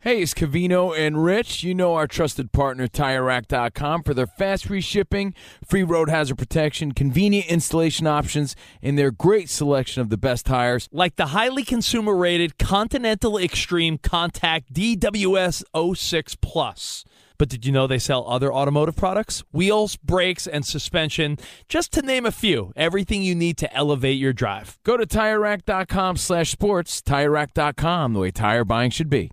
Hey, it's Covino and Rich. You know our trusted partner, TireRack.com, for their fast free shipping, free road hazard protection, convenient installation options, and their great selection of the best tires. Like the highly consumer rated Continental Extreme Contact DWS 06 Plus. But did you know they sell other automotive products? Wheels, brakes, and suspension, just to name a few. Everything you need to elevate your drive. Go to TireRack.com slash sports, TireRack.com, the way tire buying should be.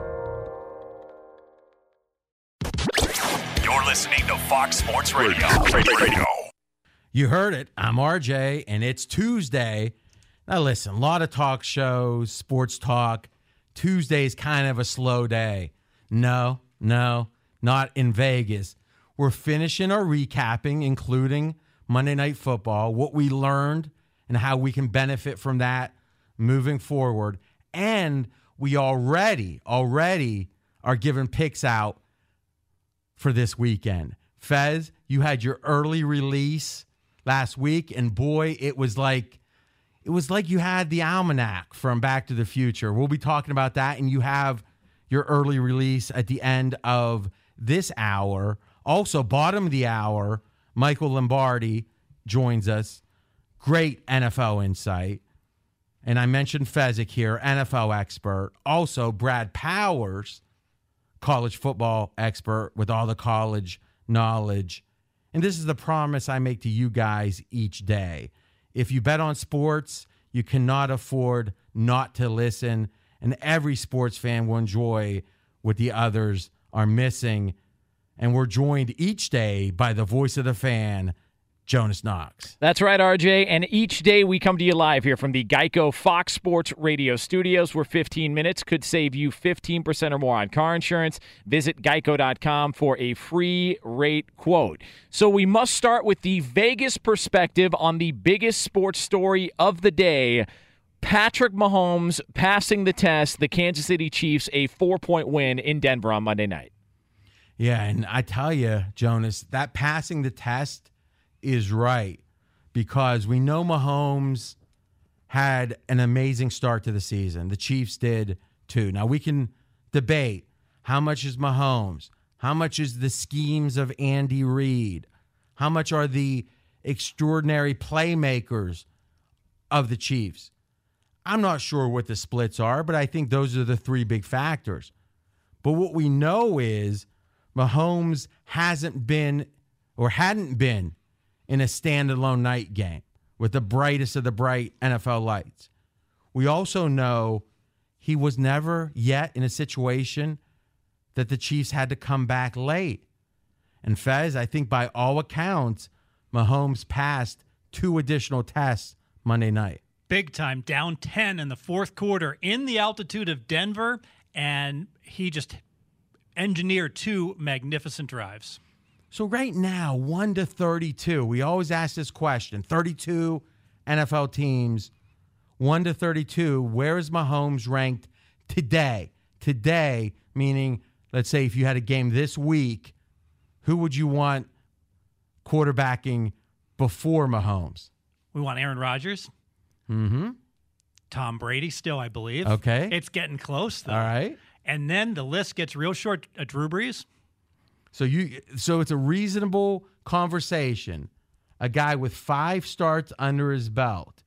Listening to Fox Sports Radio. Radio. Radio. You heard it. I'm RJ, and it's Tuesday. Now, listen, a lot of talk shows, sports talk. Tuesday is kind of a slow day. No, no, not in Vegas. We're finishing our recapping, including Monday Night Football, what we learned and how we can benefit from that moving forward. And we already, already are giving picks out for this weekend. Fez, you had your early release last week, and boy, it was like it was like you had the almanac from Back to the Future. We'll be talking about that, and you have your early release at the end of this hour. Also, bottom of the hour, Michael Lombardi joins us. Great NFL insight. And I mentioned Fezzik here, NFL expert. Also, Brad Powers, college football expert with all the college knowledge. And this is the promise I make to you guys each day. If you bet on sports, you cannot afford not to listen. And every sports fan will enjoy what the others are missing. And we're joined each day by the voice of the fan, Jonas Knox. That's right, RJ. And each day we come to you live here from the Geico Fox Sports Radio studios, where 15 minutes could save you 15% or more on car insurance. Visit geico.com for a free rate quote. So we must start with the Vegas perspective on the biggest sports story of the day. Patrick Mahomes passing the test, the Kansas City Chiefs a four point win in Denver on Monday night. Yeah, and I tell you, Jonas, that passing the test is right because we know Mahomes had an amazing start to the season. The Chiefs did too. Now we can debate how much is Mahomes, how much is the schemes of Andy Reid, how much are the extraordinary playmakers of the Chiefs. I'm not sure what the splits are, but I think those are the three big factors. But what we know is Mahomes hasn't been or hadn't been in a standalone night game with the brightest of the bright NFL lights. We also know he was never yet in a situation that the Chiefs had to come back late. And Fez, I think by all accounts, Mahomes passed two additional tests Monday night. Big time, down 10 in the fourth quarter in the altitude of Denver, and he just engineered two magnificent drives. So right now, 1 to 32, we always ask this question 32 NFL teams, 1 to 32, where is Mahomes ranked today? Today, meaning let's say if you had a game this week, who would you want quarterbacking before Mahomes? We want Aaron Rodgers. Mm-hmm. Tom Brady still, I believe. Okay. It's getting close though. All right. And then the list gets real short. Uh, Drew Brees. So you so it's a reasonable conversation. A guy with five starts under his belt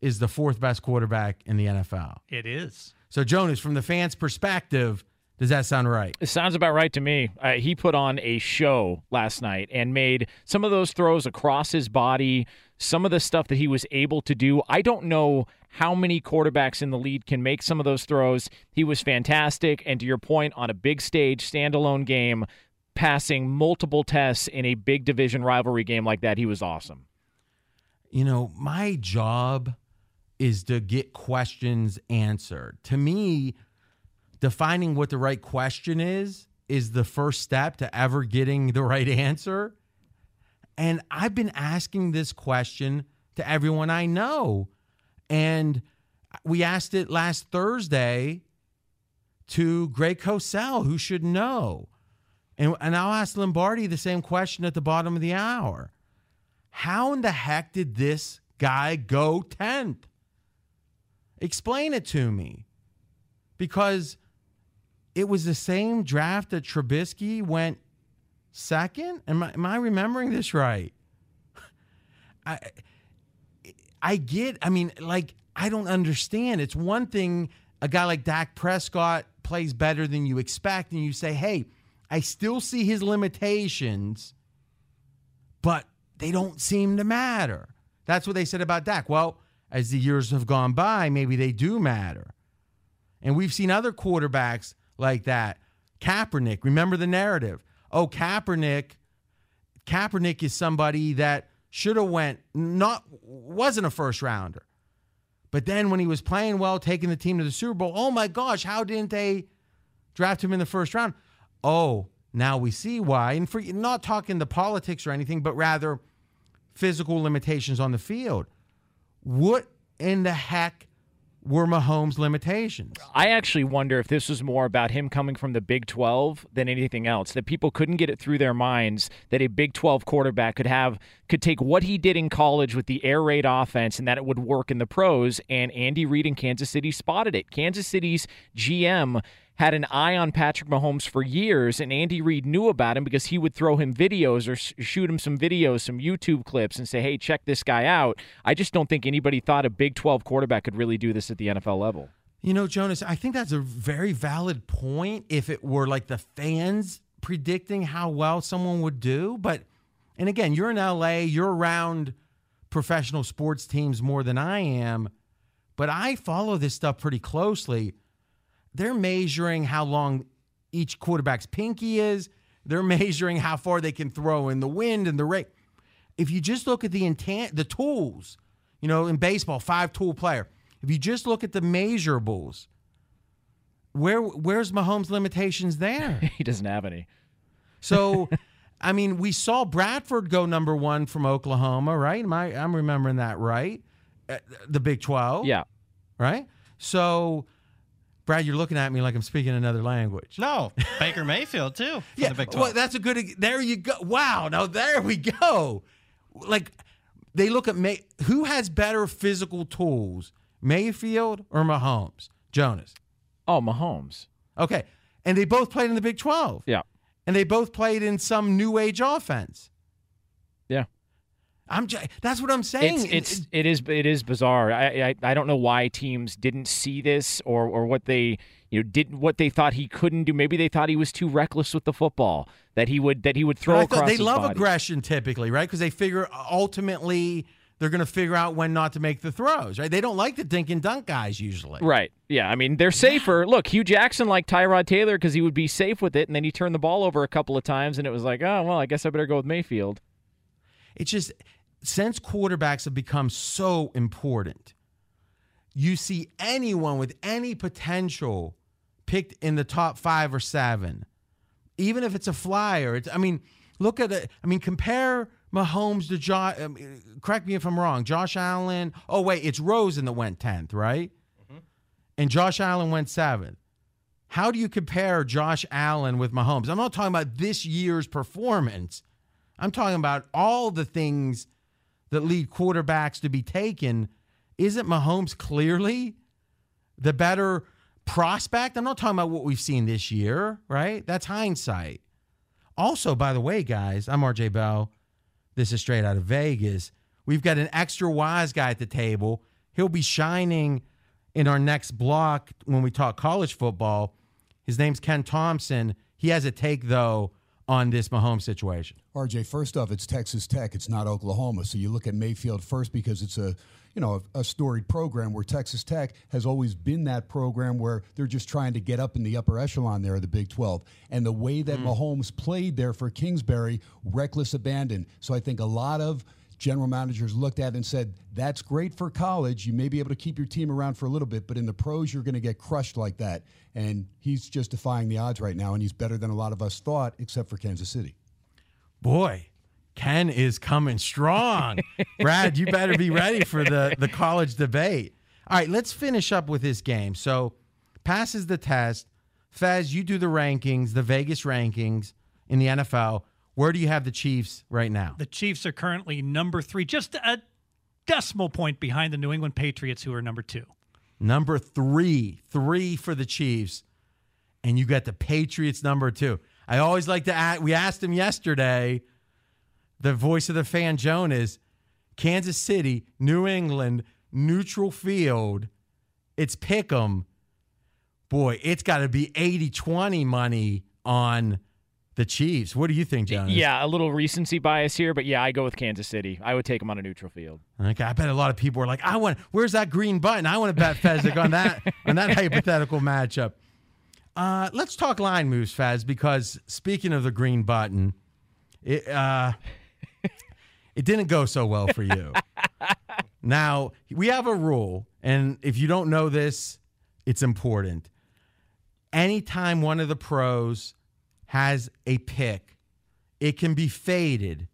is the fourth best quarterback in the NFL. It is. So Jonas, from the fans' perspective, does that sound right? It sounds about right to me. Uh, he put on a show last night and made some of those throws across his body, some of the stuff that he was able to do. I don't know how many quarterbacks in the lead can make some of those throws. He was fantastic. And to your point, on a big stage, standalone game, passing multiple tests in a big division rivalry game like that, he was awesome. You know, my job is to get questions answered. To me, defining what the right question is is the first step to ever getting the right answer. And I've been asking this question to everyone I know. And we asked it last Thursday to Greg Cosell, who should know. And, and I'll ask Lombardi the same question at the bottom of the hour. How in the heck did this guy go 10th? Explain it to me. Because it was the same draft that Trubisky went second. Am I, am I remembering this right? I I get. I mean, like I don't understand. It's one thing a guy like Dak Prescott plays better than you expect, and you say, "Hey, I still see his limitations, but they don't seem to matter." That's what they said about Dak. Well, as the years have gone by, maybe they do matter. And we've seen other quarterbacks like that. Kaepernick, remember the narrative. Oh, Kaepernick, Kaepernick is somebody that should have went not wasn't a first rounder. But then when he was playing well, taking the team to the Super Bowl, oh my gosh, how didn't they draft him in the first round? Oh, now we see why. And for not talking the politics or anything, but rather physical limitations on the field. What in the heck were Mahomes' limitations? I actually wonder if this was more about him coming from the Big 12 than anything else. That people couldn't get it through their minds that a Big 12 quarterback could have could take what he did in college with the air raid offense and that it would work in the pros. And Andy Reid in Kansas City spotted it. Kansas City's GM had an eye on Patrick Mahomes for years, and Andy Reid knew about him because he would throw him videos or shoot him some videos, some YouTube clips, and say, hey, check this guy out. I just don't think anybody thought a Big 12 quarterback could really do this at the NFL level. You know, Jonas, I think that's a very valid point if it were like the fans predicting how well someone would do. But, and again, you're in LA, you're around professional sports teams more than I am, but I follow this stuff pretty closely they're measuring how long each quarterback's pinky is. They're measuring how far they can throw in the wind and the rain. If you just look at the intent, the tools, you know, in baseball, five tool player. If you just look at the measurables, where where's Mahomes' limitations there? he doesn't have any. So, I mean, we saw Bradford go number one from Oklahoma, right? Am I I'm remembering that right? Uh, the Big Twelve, yeah, right. So Brad, you're looking at me like I'm speaking another language. No, Baker Mayfield too. yeah, well, that's a good. There you go. Wow. Now there we go. Like they look at May. Who has better physical tools, Mayfield or Mahomes? Jonas. Oh, Mahomes. Okay, and they both played in the Big Twelve. Yeah, and they both played in some new age offense. Yeah. I'm j- that's what I'm saying. It's, it's it is it is bizarre. I, I I don't know why teams didn't see this or or what they you know didn't what they thought he couldn't do. Maybe they thought he was too reckless with the football that he would that he would throw across. They love body. aggression typically, right? Because they figure uh, ultimately they're going to figure out when not to make the throws, right? They don't like the dink and dunk guys usually. Right. Yeah. I mean, they're safer. Look, Hue Jackson liked Tyrod Taylor because he would be safe with it, and then he turned the ball over a couple of times, and it was like, oh well, I guess I better go with Mayfield. It's just since quarterbacks have become so important, you see anyone with any potential picked in the top five or seven, even if it's a flyer. It's, I mean, look at it. I mean, compare Mahomes to Josh. Um, correct me if I'm wrong. Josh Allen. Oh wait, it's Rosen that went tenth, right? Mm-hmm. And Josh Allen went seventh. how do you compare Josh Allen with Mahomes? I'm not talking about this year's performance. I'm talking about all the things that lead quarterbacks to be taken. Isn't Mahomes clearly the better prospect? I'm not talking about what we've seen this year, right? That's hindsight. Also, by the way, guys, I'm RJ Bell. This is straight out of Vegas. We've got an extra wise guy at the table. He'll be shining in our next block when we talk college football. His name's Ken Thompson. He has a take, though, on this Mahomes situation. RJ, first off, it's Texas Tech. It's not Oklahoma. So you look at Mayfield first because it's a you know a, a, storied program where Texas Tech has always been that program where they're just trying to get up in the upper echelon there of the Big 12. And the way that mm. Mahomes played there for Kingsbury, reckless abandon. So I think a lot of general managers looked at and said, that's great for college. You may be able to keep your team around for a little bit, but in the pros, you're going to get crushed like that. And he's just defying the odds right now, and he's better than a lot of us thought, except for Kansas City. Boy, Ken is coming strong. Brad, you better be ready for the, the college debate. All right, let's finish up with this game. So, passes the test. Fez, you do the rankings, the Vegas rankings in the NFL. Where do you have the Chiefs right now? The Chiefs are currently number three, just a decimal point behind the New England Patriots, who are number two. Number three, three for the Chiefs, and you got the Patriots number two. I always like to ask, we asked him yesterday, the voice of the fan, Joan, is Kansas City, New England, neutral field. It's pick 'em. Boy, it's got to be 80 20 money on the Chiefs. What do you think, John? Yeah, a little recency bias here, but yeah, I go with Kansas City. I would take them on a neutral field. Okay, I bet a lot of people are like, I want. Where's that green button? I want to bet Fezzik on that on that hypothetical matchup. Uh, let's talk line moves, Fez, because speaking of the green button, it uh, it didn't go so well for you. now we have a rule, and if you don't know this, it's important. Anytime one of the pros has a pick, it can be faded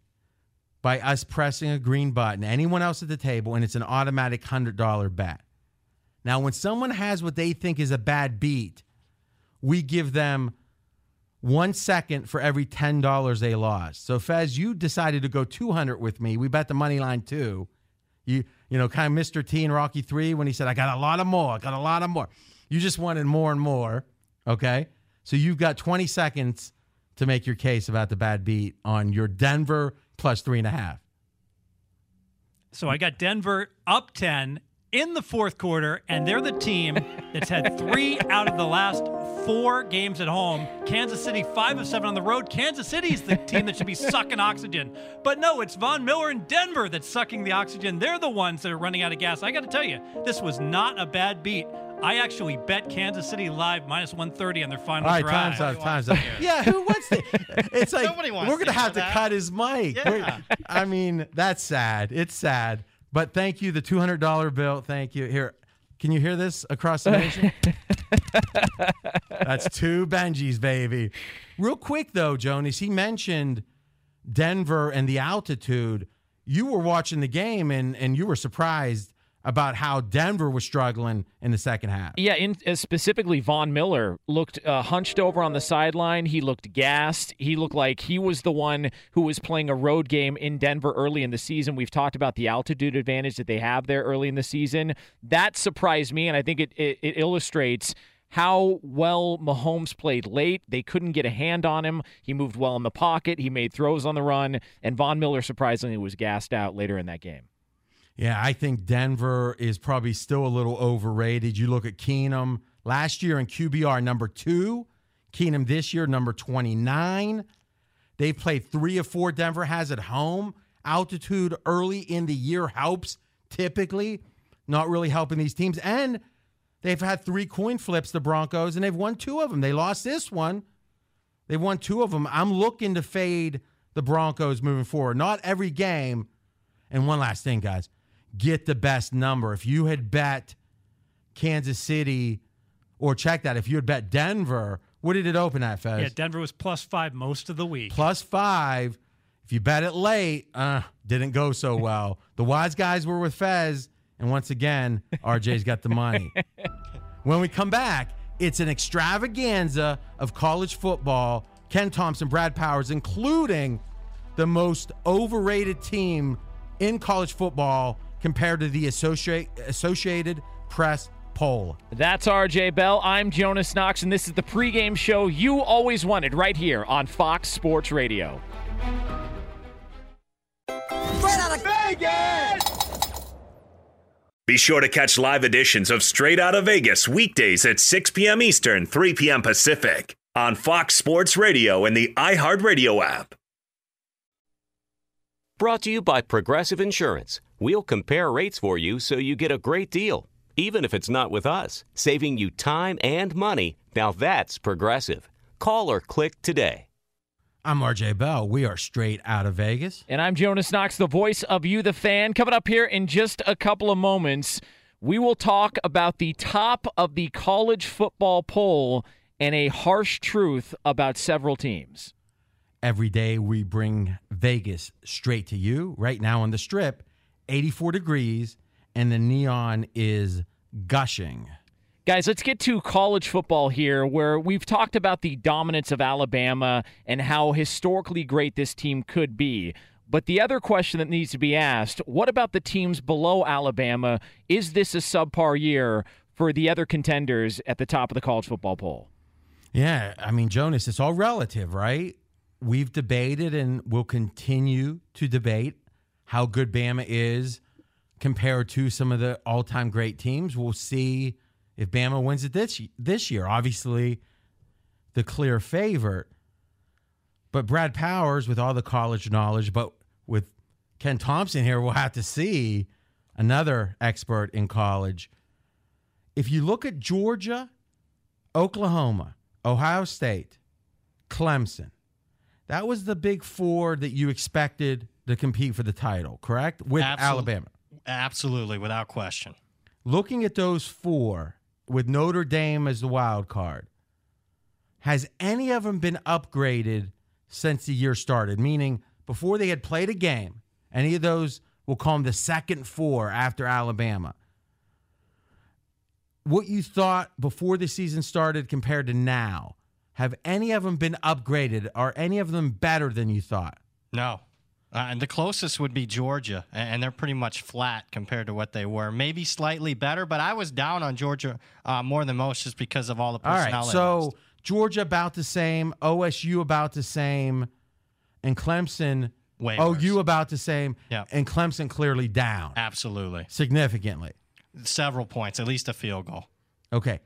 by us pressing a green button, anyone else at the table, and it's an automatic $100 bet. Now, when someone has what they think is a bad beat, we give them one second for every $10 they lost. So, Fez, you decided to go 200 with me. We bet the money line too. You, you know, kind of Mr. T in Rocky 3 when he said, I got a lot of more, I got a lot of more. You just wanted more and more. Okay. So you've got 20 seconds to make your case about the bad beat on your Denver plus three and a half. So I got Denver up 10 in the fourth quarter, and they're the team that's had three out of the last four games at home. Kansas City, five of seven on the road. Kansas City is the team that should be sucking oxygen. But no, it's Von Miller and Denver that's sucking the oxygen. They're the ones that are running out of gas. I got to tell you, this was not a bad beat. I actually bet Kansas City live minus 130 on their final All right, drive. time's up, time's up. yeah, who wants to? It's like Nobody wants we're gonna to have to that. cut his mic. Yeah. We're- I mean, that's sad. It's sad. But thank you, the two hundred dollar bill. Thank you. Here, can you hear this across the nation? that's two Benjis, baby. Real quick though, Jonas, he mentioned Denver and the altitude. You were watching the game and and you were surprised about how Denver was struggling in the second half. Yeah, in, uh, specifically, Von Miller looked uh, hunched over on the sideline. He looked gassed. He looked like he was the one who was playing a road game in Denver early in the season. We've talked about the altitude advantage that they have there early in the season. That surprised me, and I think it, it, it illustrates how well Mahomes played late. They couldn't get a hand on him. He moved well in the pocket. He made throws on the run, and Von Miller surprisingly was gassed out later in that game. Yeah, I think Denver is probably still a little overrated. You look at Keenum last year in QBR number two, Keenum this year number 29. They've played three of four Denver has at home. Altitude early in the year helps typically, not really helping these teams. And they've had three coin flips, the Broncos, and they've won two of them. They lost this one. They've won two of them. I'm looking to fade the Broncos moving forward. Not every game. And one last thing, guys get the best number. If you had bet Kansas City, or check that, if you had bet Denver, what did it open at, Fez? Yeah, Denver was plus five most of the week. Plus five. If you bet it late, uh, didn't go so well. the wise guys were with Fez, and once again, RJ's got the money. when we come back, It's an extravaganza of college football. Ken Thompson, Brad Powers, including the most overrated team in college football compared to the Associate, Associated Press poll. That's RJ Bell. I'm Jonas Knox, and this is the pregame show you always wanted right here on Fox Sports Radio. Straight out of Vegas! Be sure to catch live editions of Straight Out of Vegas weekdays at 6 p.m. Eastern, 3 p.m. Pacific on Fox Sports Radio and the iHeartRadio app. Brought to you by Progressive Insurance. We'll compare rates for you so you get a great deal, even if it's not with us, saving you time and money. Now that's Progressive. Call or click today. I'm RJ Bell. We are straight out of Vegas. And I'm Jonas Knox, the voice of You, the fan. Coming up here in just a couple of moments, we will talk about the top of the college football poll and a harsh truth about several teams. Every day we bring Vegas straight to you. Right now on the strip, 84 degrees, and the neon is gushing. Guys, let's get to college football here, where we've talked about the dominance of Alabama and how historically great this team could be. But the other question that needs to be asked what about the teams below Alabama? Is this a subpar year for the other contenders at the top of the college football poll? Yeah, I mean, Jonas, it's all relative, right? We've debated and will continue to debate how good Bama is compared to some of the all time great teams. We'll see if Bama wins it this this year. Obviously, the clear favorite. But Brad Powers, with all the college knowledge, but with Ken Thompson here, we'll have to see another expert in college. If you look at Georgia, Oklahoma, Ohio State, Clemson, that was the big four that you expected to compete for the title, correct? With Absol- Alabama. Absolutely, without question. Looking at those four, with Notre Dame as the wild card, has any of them been upgraded since the year started? Meaning, before they had played a game, any of those, we'll call them the second four after Alabama. What you thought before the season started compared to now, have any of them been upgraded? Are any of them better than you thought? No. Uh, and the closest would be Georgia, and they're pretty much flat compared to what they were. Maybe slightly better, but I was down on Georgia uh, more than most just because of all the All personnel. right, so. Georgia about the same, OSU about the same, and Clemson, Way OU about the same, Yep. and Clemson clearly down absolutely significantly. several points, at least a field goal. Okay,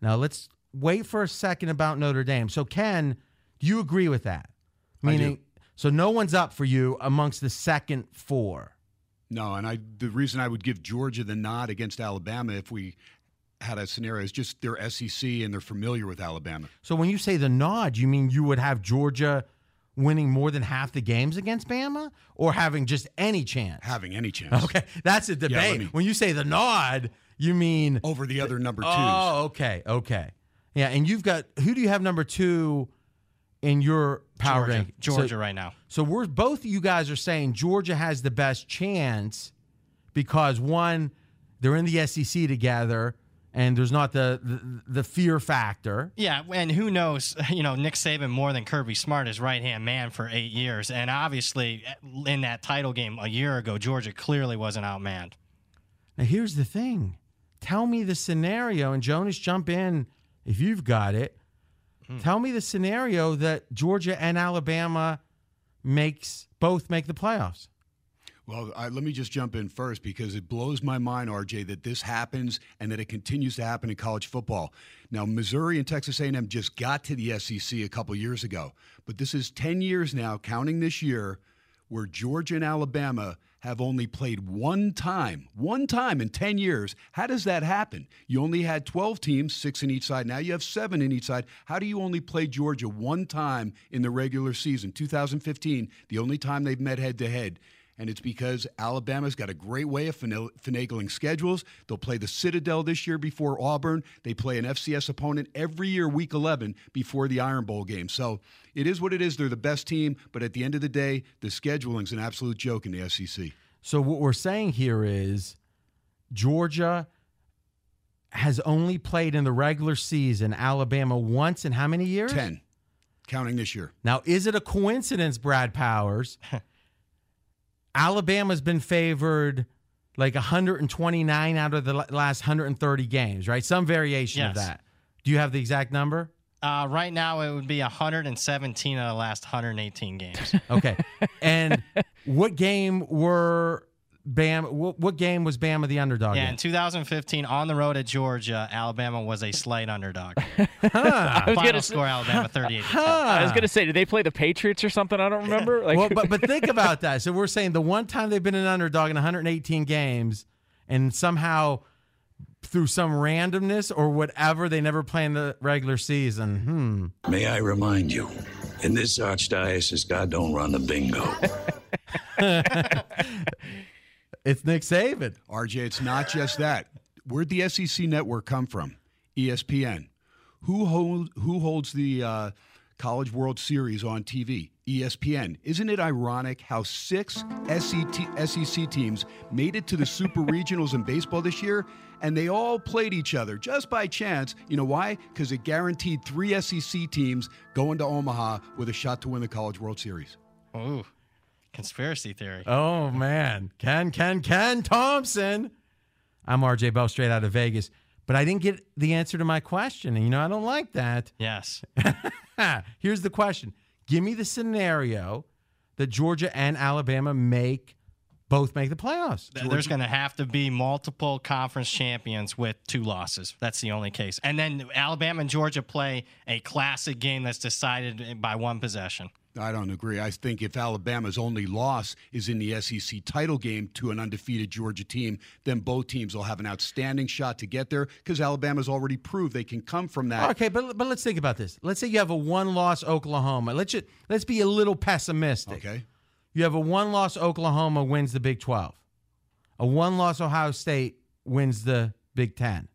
now let's wait for a second about Notre Dame. So, Ken, do you agree with that? I do. Meaning, so no one's up for you amongst the second four. No, and I the reason I would give Georgia the nod against Alabama if we had a scenario is just they're SEC and they're familiar with Alabama. So, when you say the nod, you mean you would have Georgia winning more than half the games against Bama, or having just any chance? Having any chance. Okay, that's a debate. let me- when you say the nod, you mean over the other number oh, twos. Oh, okay, okay, yeah. And you've got who do you have number two in your power Georgia, rank? Georgia So, right now. so we're both of you guys are saying Georgia has the best chance because one, they're in the SEC together, and there's not the the, the fear factor. Yeah, and who knows? You know, Nick Saban more than Kirby Smart, is right hand man for eight years, and obviously in that title game a year ago, Georgia clearly wasn't outmanned. Now, here's the thing. Tell me the scenario, and Jonas, jump in if you've got it. Hmm. Tell me the scenario that Georgia and Alabama makes both make the playoffs. Well, I, let me just jump in first because it blows my mind, RJ, that this happens and that it continues to happen in college football. Now, Missouri and Texas A&M just got to the SEC a couple years ago, but this is 10 years now, counting this year, where Georgia and Alabama have only played one time, one time in 10 years. How does that happen? You only had 12 teams, six in each side. Now you have seven in each side. How do you only play Georgia one time in the regular season? 2015, the only time they've met head to head. And it's because Alabama's got a great way of finagling schedules. They'll play the Citadel this year before Auburn. They play an FCS opponent every year, week 11, before the Iron Bowl game. So it is what it is. They're the best team. But at the end of the day, the scheduling's an absolute joke in the SEC. So what we're saying here is Georgia has only played in the regular season Alabama once in how many years? 10, counting this year. Now, is it a coincidence, Brad Powers? Alabama's been favored like 129 out of the last 130 games, right? Some variation of that. Do you have the exact number? Uh, right now, it would be 117 out of the last 118 games. Okay. and what game were Bam? What, what game was Bama the underdog yeah, in? in 2015, on the road at Georgia, Alabama was a slight underdog. I was Final gonna say, score, Alabama 38 to 10. I was gonna say, did they play the Patriots or something? I don't remember. Like, well, but but think about that. So we're saying the one time they've been an underdog in 118 games, and somehow through some randomness or whatever, they never play in the regular season. Hmm. May I remind you, in this archdiocese, God don't run the bingo. It's Nick Saban. RJ, it's not just that. Where'd the SEC network come from? ESPN. Who hold, who holds the uh, College World Series on TV? ESPN. Isn't it ironic how six SEC, SEC teams made it to the Super Regionals in baseball this year, and they all played each other just by chance? You know why? Because it guaranteed three SEC teams going to Omaha with a shot to win the College World Series. Ooh, conspiracy theory. Oh man, Ken, Ken, Ken Thompson. I'm RJ Bell, straight out of Vegas, but I didn't get the answer to my question, and you know I don't like that. Yes. Here's the question: Give me the scenario that Georgia and Alabama make both make the playoffs. Th- There's going to have to be multiple conference champions with two losses. That's the only case. And then Alabama and Georgia play a classic game that's decided by one possession. I don't agree. I think if Alabama's only loss is in the SEC title game to an undefeated Georgia team, then both teams will have an outstanding shot to get there because Alabama's already proved they can come from that. Okay, but but let's think about this. Let's say you have a one-loss Oklahoma. Let's just, let's be a little pessimistic. Okay. You have a one-loss Oklahoma wins the Big 12. A one-loss Ohio State wins the Big 10.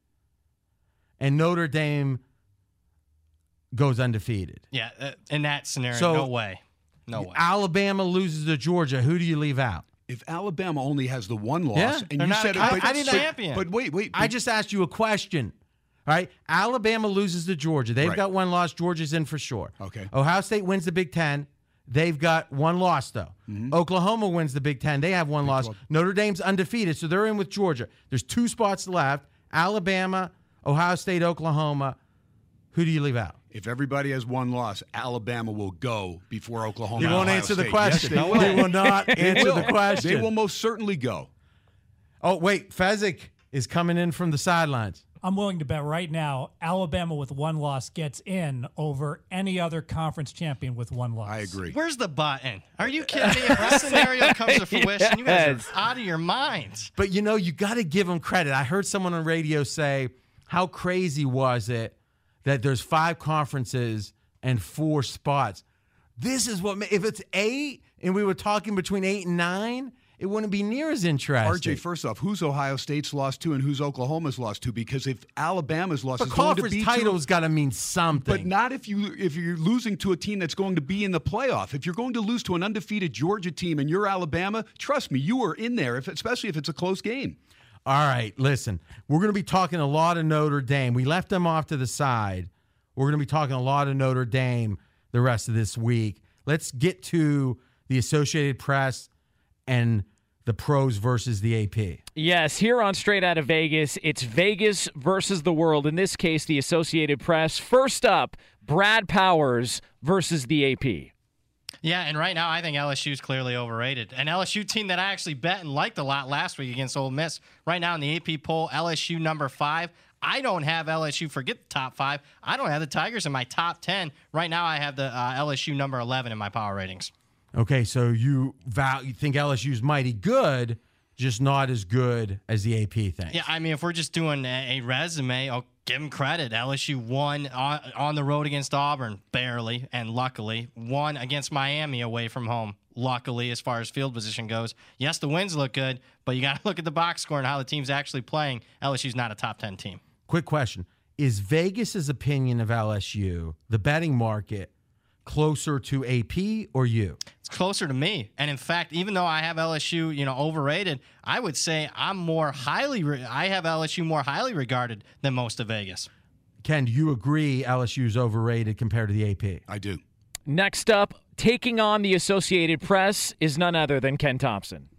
And Notre Dame goes undefeated. Yeah, uh, in that scenario, So- no way. No way. Alabama loses to Georgia. Who do you leave out? If Alabama only has the one loss, Yeah. and you not said a it, but, conference but- champion. But wait, wait. I just asked you a question. All right. Alabama loses to Georgia. They've Right. got one loss. Georgia's in for sure. Okay. Ohio State wins the Big Ten. They've got one loss, though. Oklahoma wins the Big Ten. They have one loss. Notre Dame's undefeated, so they're in with Georgia. There's two spots left Alabama, Ohio State, Oklahoma. Who do you leave out? If everybody has one loss, Alabama will go before Oklahoma. You won't Ohio answer the question. Yes, they will. way. You will not answer will. the question. They will most certainly go. Oh, wait. Fezzik is coming in from the sidelines. I'm willing to bet right now Alabama with one loss gets in over any other conference champion with one loss. I agree. Where's the button? Are you kidding me? If that scenario comes to fruition, you guys Yes. are out of your minds. But you know, you got to give them credit. I heard someone on radio say, "How crazy was it that there's five conferences and four spots?" This is what if it's eight and we were talking between eight and nine, it wouldn't be near as interesting. RJ, first off, who's Ohio State's lost to and who's Oklahoma's lost to? Because if Alabama's lost but is going to conference to- titles got to mean something. But not if you if you're losing to a team that's going to be in the playoff. If you're going to lose to an undefeated Georgia team and you're Alabama, trust me, you are in there. If especially if it's a close game. All right, listen, we're going to be talking a lot of Notre Dame. We left them off to the side. We're going to be talking a lot of Notre Dame the rest of this week. Let's get to the Associated Press and the pros versus the AP. Yes, here on Straight Out of Vegas, it's Vegas versus the world. In this case, the Associated Press. First up, Brad Powers versus the AP. Yeah, and right now I think LSU is clearly overrated. An LSU team that I actually bet and liked a lot last week against Ole Miss. Right now in the AP poll, LSU number five. I don't have LSU. Forget the top five. I don't have the Tigers in my top ten. Right now I have the uh, LSU number eleven in my power ratings. Okay, so you val- you think LSU's mighty good, just not as good as the AP thing. Yeah, I mean, if we're just doing a, a resume, I'll give them credit. LSU won on, on the road against Auburn, barely, and luckily. Won against Miami away from home, luckily, as far as field position goes. Yes, the wins look good, but you got to look at the box score and how the team's actually playing. LSU's not a top 10 team. Quick question. Is Vegas's opinion of LSU, the betting market, closer to AP or you? It's closer to me. And in fact, even though I have LSU, you know, overrated, I would say I'm more highly. Re- I have LSU more highly regarded than most of Vegas. Ken, do you agree LSU's overrated compared to the AP? I do. Next up, taking on the Associated Press is none other than Ken Thompson.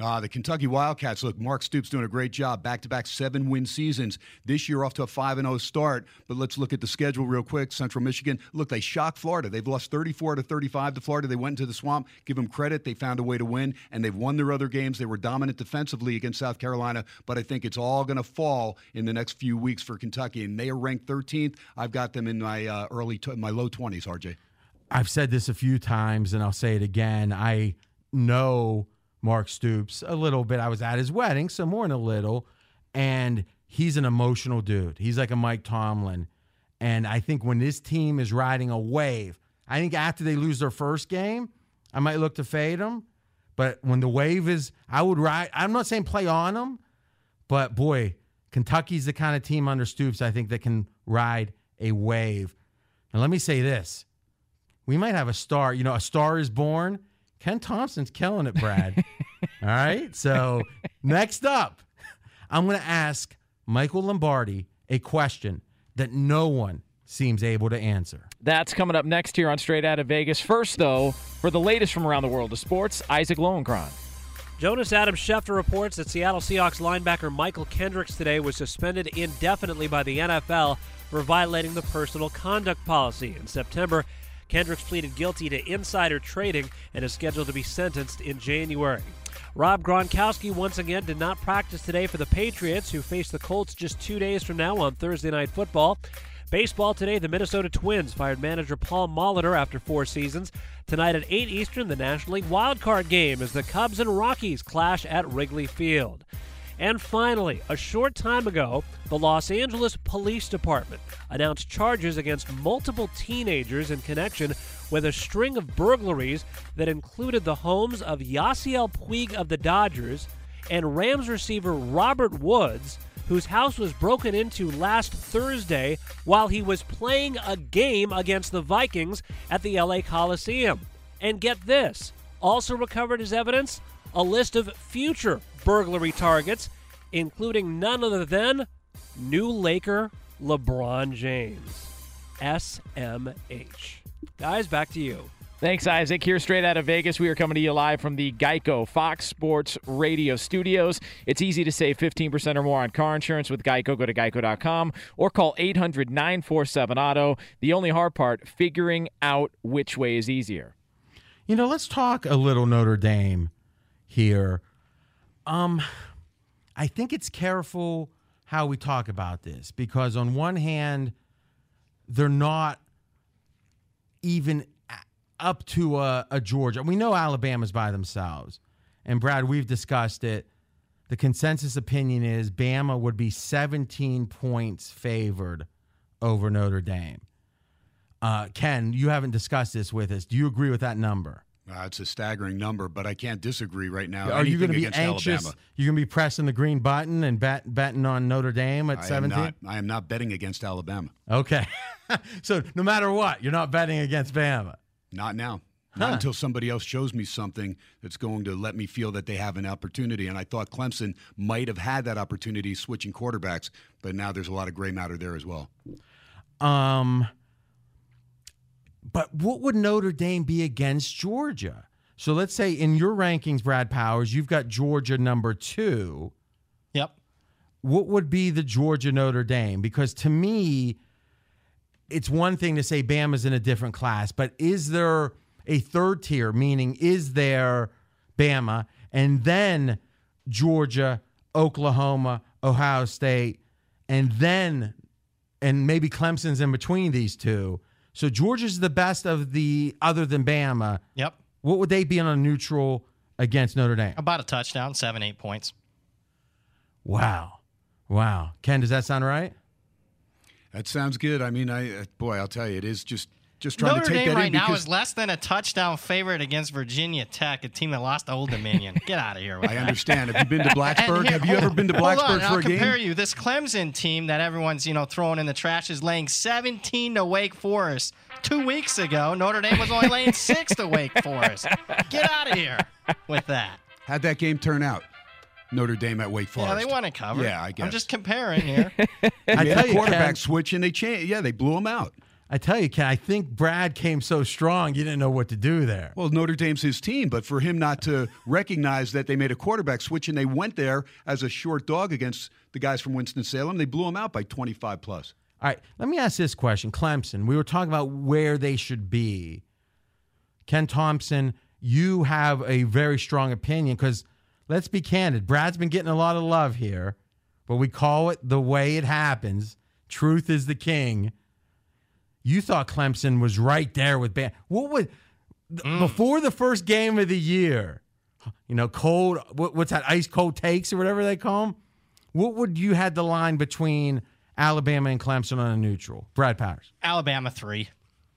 Uh, the Kentucky Wildcats. Look, Mark Stoops doing a great job. Back-to-back seven-win seasons. This year off to a five and zero start. But let's look at the schedule real quick. Central Michigan. Look, they shocked Florida. They've lost 34 to 35 to Florida. They went into the swamp. Give them credit. They found a way to win, and they've won their other games. They were dominant defensively against South Carolina. But I think it's all going to fall in the next few weeks for Kentucky, and they are ranked 13th. I've got them in my uh, early, t- my low 20s. RJ. I've said this a few times, and I'll say it again. I know Mark Stoops a little bit. I was at his wedding, so more than a little. And he's an emotional dude. He's like a Mike Tomlin. And I think when this team is riding a wave, I think after they lose their first game, I might look to fade them. But when the wave is, I would ride. I'm not saying play on them, but boy, Kentucky's the kind of team under Stoops I think that can ride a wave. And let me say this we might have a star. You know, a star is born. Ken Thompson's killing it, Brad. All right. So next up, I'm going to ask Michael Lombardi a question that no one seems able to answer. That's coming up next here on Straight Out of Vegas. First, though, for the latest from around the world of sports, Isaac Lowenkron. Jonas Adam Schefter reports that Seattle Seahawks linebacker Mychal Kendricks today was suspended indefinitely by the NFL for violating the personal conduct policy. In September, Kendricks pleaded guilty to insider trading and is scheduled to be sentenced in January. Rob Gronkowski once again did not practice today for the Patriots, who face the Colts just two days from now on Thursday Night Football. Baseball today, the Minnesota Twins fired manager Paul Molitor after four seasons. Tonight at 8 Eastern, the National League wildcard game as the Cubs and Rockies clash at Wrigley Field. And finally, a short time ago, the Los Angeles Police Department announced charges against multiple teenagers in connection with a string of burglaries that included the homes of Yasiel Puig of the Dodgers and Rams receiver Robert Woods, whose house was broken into last Thursday while he was playing a game against the Vikings at the LA Coliseum. And get this also recovered as evidence a list of future burglary targets, including none other than new Laker LeBron James. SMH. Guys, back to you. Thanks, Isaac. Here, straight out of Vegas, we are coming to you live from the Geico Fox Sports Radio studios. It's easy to save 15% or more on car insurance with Geico. Go to geico.com or call 800 947 Auto. The only hard part, figuring out which way is easier. You know, let's talk a little Notre Dame here. Um, I think it's careful how we talk about this because, on one hand, they're not even up to a, a Georgia. We know Alabama's by themselves. And, Brad, we've discussed it. The consensus opinion is Bama would be 17 points favored over Notre Dame. Uh, Ken, you haven't discussed this with us. Do you agree with that number? Uh, it's a staggering number, but I can't disagree right now. Are you going to be anxious? Alabama. You're going to be pressing the green button and bet, betting on Notre Dame at I am 17? not. I am not betting against Alabama. Okay. so no matter what, you're not betting against Bama. Not now. Not Huh. until somebody else shows me something that's going to let me feel that they have an opportunity. And I thought Clemson might have had that opportunity switching quarterbacks, but now there's a lot of gray matter there as well. Um, but what would Notre Dame be against Georgia? So let's say in your rankings, Brad Powers, you've got Georgia number two. Yep. What would be the Georgia Notre Dame? Because to me, it's one thing to say Bama's in a different class, but is there a third tier? Meaning, is there Bama and then Georgia, Oklahoma, Ohio State, and then and maybe Clemson's in between these two. So Georgia's the best of the other than Bama. Yep. What would they be on a neutral against Notre Dame? About a touchdown, seven, eight points. Wow. Wow. Ken, does that sound right? That sounds good. I mean, I uh, boy, I'll tell you, it is just just trying Notre to take Dame that right in now is less than a touchdown favorite against Virginia Tech, a team that lost to Old Dominion. Get out of here. With I that. understand. Have you been to Blacksburg? Here- Have you ever been to hold Blacksburg on, for I'll a game? compare you. This Clemson team that everyone's you know throwing in the trash is laying 17 to Wake Forest. Two weeks ago, Notre Dame was only laying six to Wake Forest. Get out of here with that. How'd that game turn out? Notre Dame at Wake Forest. Yeah, they want to cover. Yeah, I guess. I'm just comparing here. I Yeah, tell you, quarterback Ken, switch and they changed. Yeah, they blew them out. I tell you, Ken, I think Brad came so strong, you didn't know what to do there. Well, Notre Dame's his team, but for him not to recognize that they made a quarterback switch and they went there as a short dog against the guys from Winston Salem, they blew them out by 25 plus. All right, let me ask this question. Clemson, we were talking about where they should be. Ken Thompson, you have a very strong opinion because let's be candid. Brad's been getting a lot of love here, but we call it the way it happens. Truth is the king. You thought Clemson was right there with Bama. What would mm. before the first game of the year? You know, cold. What, what's that? Ice cold takes or whatever they call them. What would you had the line between Alabama and Clemson on a neutral? Brad Powers. Alabama three.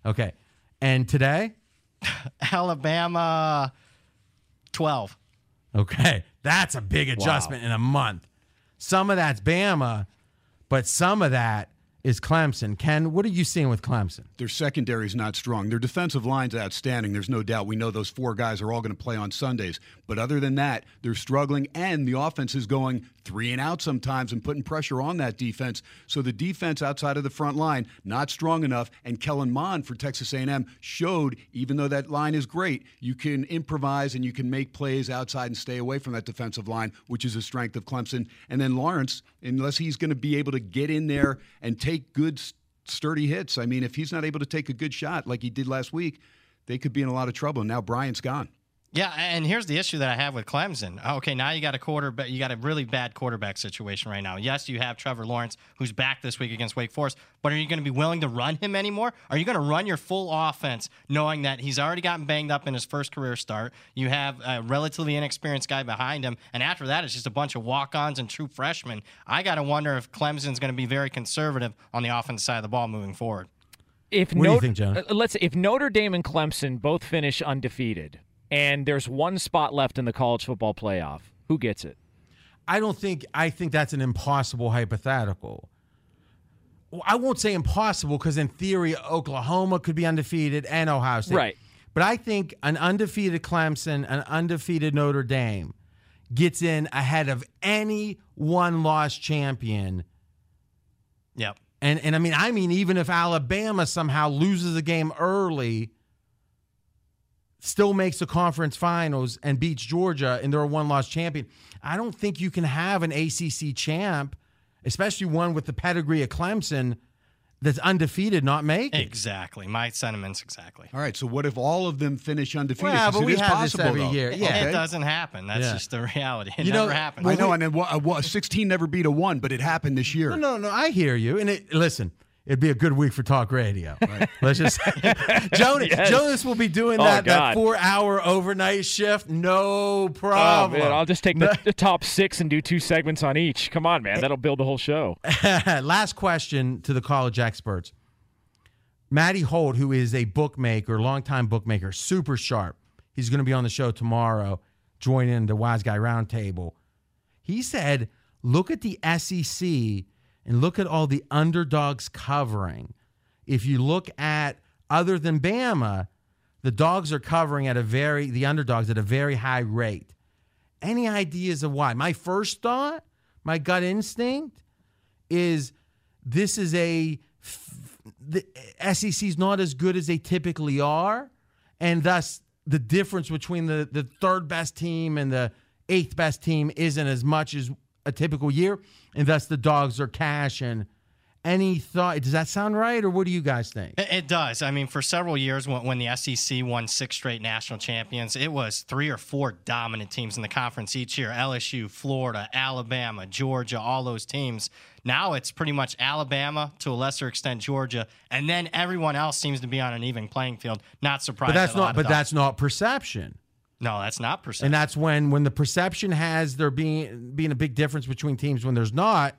Okay, and today. Alabama 12. Okay, that's a big adjustment in a month. Some of that's Bama, but some of that is Clemson. Ken, what are you seeing with Clemson? Their secondary is not strong. Their defensive line's outstanding. There's no doubt. We know those four guys are all going to play on Sundays. But other than that, they're struggling, and the offense is going three and out sometimes and putting pressure on that defense. So the defense outside of the front line not strong enough. And Kellen Mond for Texas A&M showed, even though that line is great, you can improvise and you can make plays outside and stay away from that defensive line, which is a strength of Clemson. And then Lawrence, unless he's going to be able to get in there and take good, sturdy hits. I mean, if he's not able to take a good shot like he did last week, they could be in a lot of trouble. And now Bryant's gone. Yeah, and here's the issue that I have with Clemson. Okay, now you got a quarterback, you got a really bad quarterback situation right now. Yes, you have Trevor Lawrence, who's back this week against Wake Forest, but are you going to be willing to run him anymore? Are you going to run your full offense knowing that he's already gotten banged up in his first career start? You have a relatively inexperienced guy behind him, and after that, it's just a bunch of walk-ons and true freshmen. I got to wonder if Clemson's going to be very conservative on the offensive side of the ball moving forward. If What do you think, Jonah? uh, Let's if Notre Dame and Clemson both finish undefeated, and there's one spot left in the college football playoff, who gets it? I don't think I think that's an impossible hypothetical. Well, I won't say impossible because in theory Oklahoma could be undefeated and Ohio State. Right. But I think an undefeated Clemson, an undefeated Notre Dame gets in ahead of any one loss champion. Yep. And and I mean I mean even if Alabama somehow loses a game early still makes the conference finals and beats Georgia and they're a one loss champion. I don't think you can have an ACC champ, especially one with the pedigree of Clemson that's undefeated not make it. Exactly. My sentiments exactly. All right, so what if all of them finish undefeated? Well, 'Cause but it we is have this every though. year. Yeah. It doesn't happen. That's Yeah. just the reality. It You know, never happens. I know, and then what, uh, what, 16 never beat a one, but it happened this year. No, no, no. I hear you. And it, listen, it'd be a good week for talk radio. Let's just Jonas. Yes. Jonas will be doing Oh, that, that four hour overnight shift. No Oh problem. man, I'll just take the, the top six and do two segments on each. Come on, man, that'll build the whole show. Last question to the college experts. Matty Holt, who is a bookmaker, longtime bookmaker, super sharp. He's going to be on the show tomorrow, joining the Wise Guy Roundtable. He said, look at the SEC and look at all the underdogs covering. If you look at other than Bama, the dogs are covering at a very the underdogs at a very high rate. Any ideas of why? My first thought, my gut instinct is this is a the SEC is not as good as they typically are, and thus the difference between the the third best team and the eighth best team isn't as much as a typical year, thus the dogs are cash. And any thought? Does that sound right, or what do you guys think? It does. I mean, for several years, when, when the SEC won six straight national champions, it was three or four dominant teams in the conference each year LSU, Florida, Alabama, Georgia, all those teams. Now it's pretty much Alabama, to a lesser extent, Georgia, and then everyone else seems to be on an even playing field. Not surprised. But that's that a lot not. But dogs- that's not perception. No, that's not percent. And that's when when the perception has there being being a big difference between teams when there's not,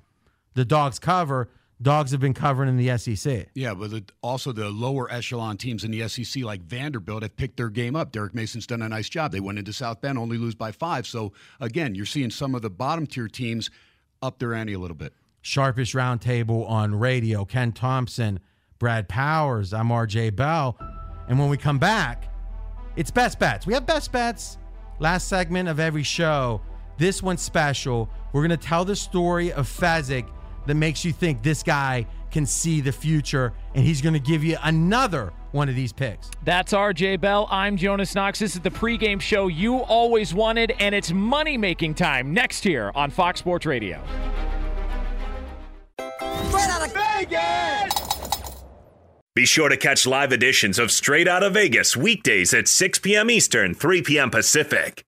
the dogs cover. dogs have been covering in the SEC. Yeah, but the, also the lower echelon teams in the SEC, like Vanderbilt, have picked their game up. Derek Mason's done a nice job. They went into South Bend, only lose by five. So again, you're seeing some of the bottom tier teams up their ante a little bit. Sharpest Roundtable on radio. Ken Thompson, Brad Powers. I'm RJ Bell. And when we come back, it's best bets. We have best bets last segment of every show. This one's special. We're going to tell the story of Fezzik that makes you think this guy can see the future, and he's going to give you another one of these picks. That's RJ Bell. I'm Jonas Knox. This is the pregame show you always wanted, and it's money making time next year on Fox Sports Radio. Straight out of Vegas! Be sure to catch live editions of Straight Out of Vegas weekdays at 6 p.m. Eastern, 3 p.m. Pacific.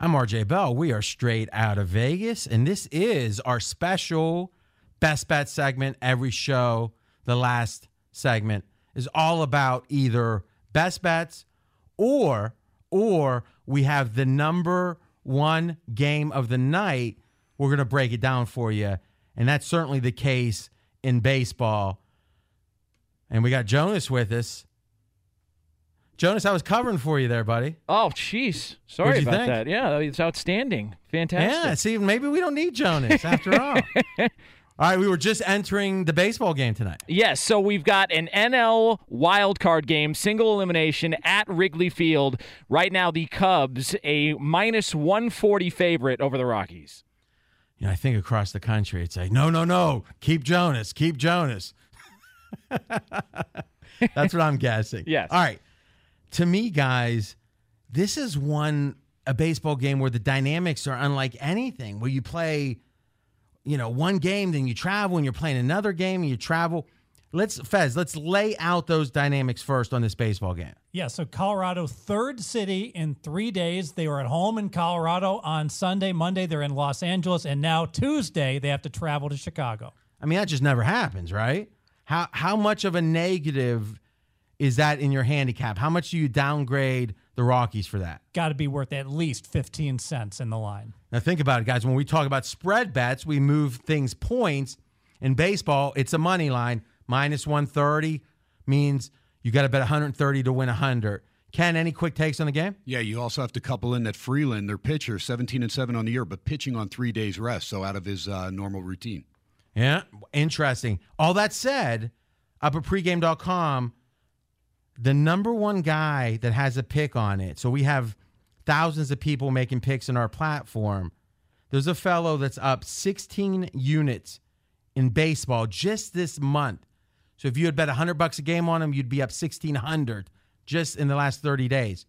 I'm RJ Bell. We are straight out of Vegas, and this is our special best bet segment. Every show, the last segment, is all about either best bets or or we have the number one game of the night. We're gonna break it down for you, and that's certainly the case in baseball. And we got Jonas with us. Jonas, I was covering for you there, buddy. Oh, jeez. Sorry about think? that. Yeah, it's outstanding. Fantastic. Yeah, see, maybe we don't need Jonas after all. all right, we were just entering the baseball game tonight. Yes, so we've got an NL wild card game, single elimination at Wrigley Field. Right now, the Cubs a minus 140 favorite over the Rockies. You know, I think across the country, it's like, no, no, no, keep Jonas, keep Jonas. That's what I'm guessing. Yes. All right. To me, guys, this is one a baseball game where the dynamics are unlike anything. Where you play, you know, one game, then you travel, and you're playing another game, and you travel. Let's Fez, let's lay out those dynamics first on this baseball game. Yeah, so Colorado, third city in three days. They were at home in Colorado on Sunday. Monday, they're in Los Angeles. And now Tuesday, they have to travel to Chicago. I mean, that just never happens, right? How how much of a negative is that in your handicap? How much do you downgrade the Rockies for that? Got to be worth at least 15 cents in the line. Now think about it, guys. When we talk about spread bets, we move things points. In baseball, it's a money line. Minus 130 means you got to bet 130 to win 100. Ken, any quick takes on the game? Yeah, you also have to couple in that Freeland, their pitcher, 17 and 7 on the year, but pitching on three days rest, so out of his uh, normal routine. Yeah, interesting. All that said, up at pregame.com, the number one guy that has a pick on it. So we have thousands of people making picks in our platform. There's a fellow that's up 16 units in baseball just this month. So if you had bet 100 bucks a game on him, you'd be up 1600 just in the last 30 days.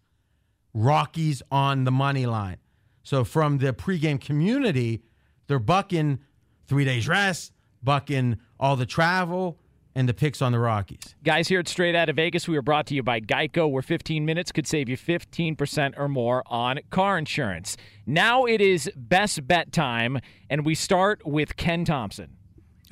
Rockies on the money line. So from the pregame community, they're bucking three days rest, bucking all the travel, and the picks on the Rockies. Guys, here at Straight Out of Vegas, we are brought to you by Geico, where 15 minutes could save you 15% or more on car insurance. Now it is best bet time, and we start with Ken Thompson.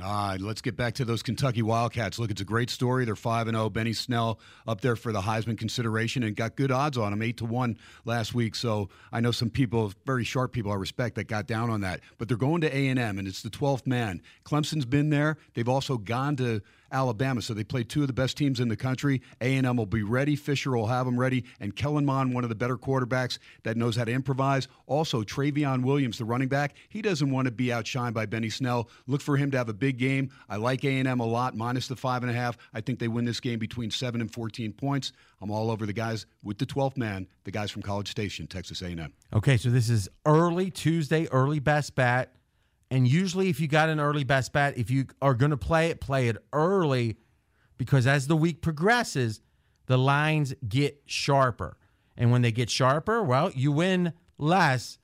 All right, let's get back to those Kentucky Wildcats. Look, it's a great story. They're five and zero. Benny Snell up there for the Heisman consideration and got good odds on him, eight to one last week. So I know some people, very sharp people I respect, that got down on that. But they're going to A and M, and it's the twelfth man. Clemson's been there. They've also gone to Alabama, so they play two of the best teams in the country. A and M will be ready. Fisher will have them ready, and Kellen Mond, one of the better quarterbacks that knows how to improvise. Also, Trayveon Williams, the running back, he doesn't want to be outshined by Benny Snell. Look for him to have a big game. I like A&M a lot, minus the five and a half. I think they win this game between seven and fourteen points. I'm all over the guys with the twelfth man, the guys from College Station, Texas A and M. Okay, so this is early Tuesday, early best bet. And usually, if you got an early best bet, if you are going to play it, play it early because as the week progresses, the lines get sharper. And when they get sharper, well, you win less.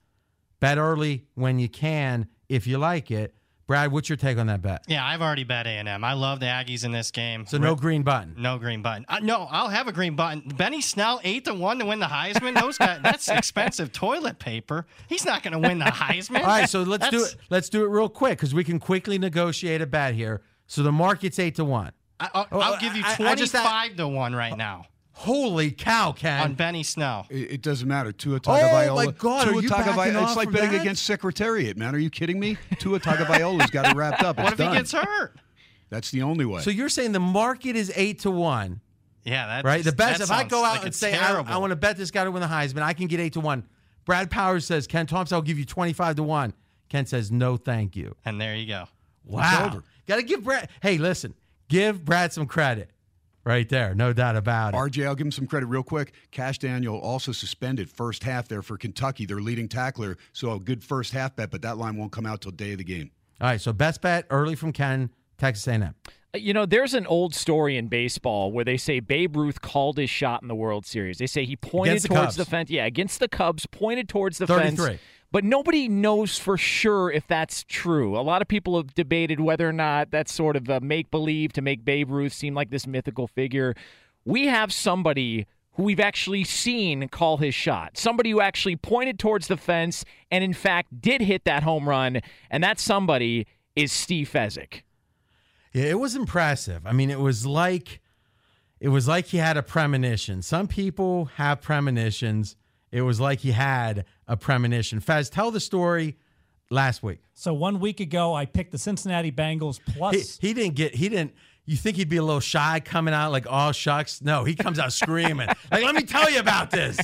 Bet early when you can if you like it. Brad, what's your take on that bet? Yeah, I've already bet A&M. I love the Aggies in this game. So no green button. No green button. Uh, no, I'll have a green button. Benny Snell, eight to one to win the Heisman. Those guys, that's expensive toilet paper. He's not going to win the Heisman. All right, so let's do it. Let's do it real quick because we can quickly negotiate a bet here. So the market's eight to one. I, I'll, Oh, I'll give you I- I twenty-five to one right now Holy cow, Ken! on Benny Snell. It, it doesn't matter. Tua Oh, Tagovailoa. my God, are you Tagovailoa- backing off It's like betting that? against Secretariat, man. Are you kidding me? Tua Tagovailoa's got it wrapped up. It's What if done. he gets hurt? That's the only way. So you're saying the market is eight to one, Yeah, that's right? The best. that If I go out like and say I. I want to bet this guy to win the Heisman, I can get eight to one. Brad Powers says Ken Thompson, I'll give you twenty five to one. Ken says no, thank you. and there you go. Wow. Got to give Brad. Hey, listen, give Brad some credit, right there, no doubt about it. RJ, I'll give him some credit real quick. Kash Daniel also suspended first half there for Kentucky, their leading tackler. So a good first half bet, but that line won't come out till day of the game. All right, so best bet early from Ken, Texas A&M. Uh, you know, there's an old story in baseball where they say Babe Ruth called his shot in the World Series. They say he pointed Against the towards Cubs. the fence. Yeah, against the Cubs, pointed towards the 33. fence. But nobody knows for sure if that's true. A lot of people have debated whether or not that's sort of a make believe to make Babe Ruth seem like this mythical figure. We have somebody who we've actually seen call his shot. Somebody who actually pointed towards the fence and, in fact, did hit that home run. And that somebody is Steve Fezzik. Yeah, it was impressive. I mean, it was like it was like he had a premonition. Some people have premonitions. It was like he had a premonition. Fez, tell the story last week. So one week ago, I picked the Cincinnati Bengals plus. He, he didn't get he didn't you think he'd be a little shy coming out like oh shucks? No, he comes out screaming. like, let me tell you about this.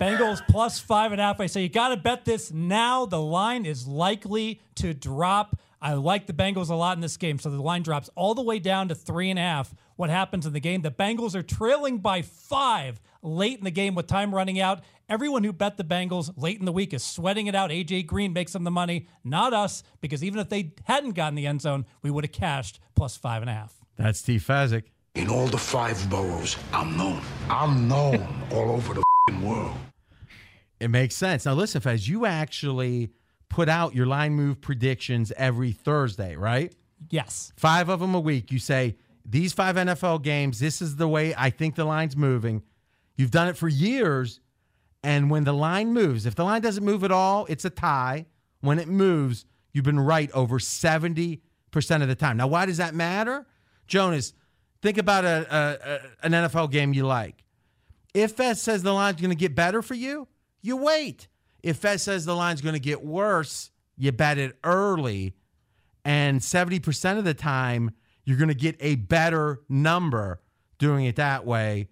Bengals plus five and a half. I say you got to bet this now. The line is likely to drop. I like the Bengals a lot in this game, so the line drops all the way down to three and a half. What happens in the game? The Bengals are trailing by five late in the game with time running out. Everyone who bet the Bengals late in the week is sweating it out. AJ Green makes them the money, not us, because even if they hadn't gotten the end zone, we would have cashed plus five and a half. That's Steve Fezzik. In all the five boroughs, I'm known. I'm known all over the fing world. It makes sense. Now listen, Fez, you actually put out your line move predictions every Thursday, right? Yes. Five of them a week. You say these five NFL games, this is the way I think the line's moving. You've done it for years. And when the line moves, if the line doesn't move at all, it's a tie. When it moves, you've been right over 70% of the time. Now, why does that matter? Jonas, think about a, a, a- an NFL game you like. If Fez says the line's going to get better for you, you wait. If Fez says the line's going to get worse, you bet it early. And 70% of the time, you're going to get a better number doing it that way.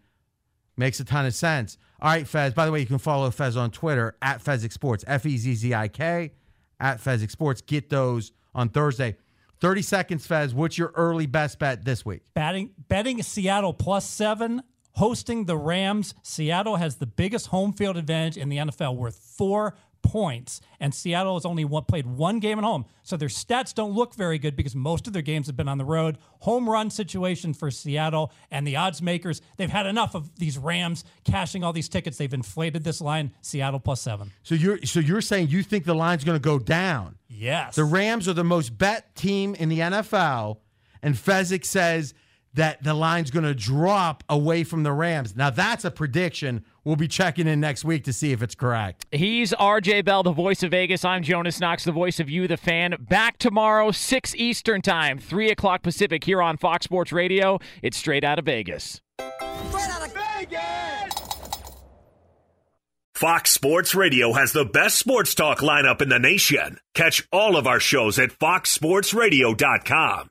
Makes a ton of sense. All right, Fez. By the way, you can follow Fez on Twitter at Fezzik Sports, F E Z Z I K, at Fezzik Sports. Get those on Thursday. 30 seconds, Fez. What's your early best bet this week? Batting, betting Seattle plus seven, hosting the Rams. Seattle has the biggest home field advantage in the NFL, worth four points. And Seattle has only one, played one game at home. So their stats don't look very good because most of their games have been on the road. Home run situation for Seattle and the odds makers. They've had enough of these Rams cashing all these tickets. They've inflated this line. Seattle plus seven. So you're so you're saying you think the line's going to go down? Yes. The Rams are the most bet team in the NFL, and Fezzik says that the line's going to drop away from the Rams. Now that's a prediction. We'll be checking in next week to see if it's correct. He's RJ Bell, the voice of Vegas. I'm Jonas Knox, the voice of you, the fan. Back tomorrow, 6 Eastern Time, 3 o'clock Pacific, here on Fox Sports Radio. It's straight out of Vegas. Straight out of Vegas! Fox Sports Radio has the best sports talk lineup in the nation. Catch all of our shows at foxsportsradio.com.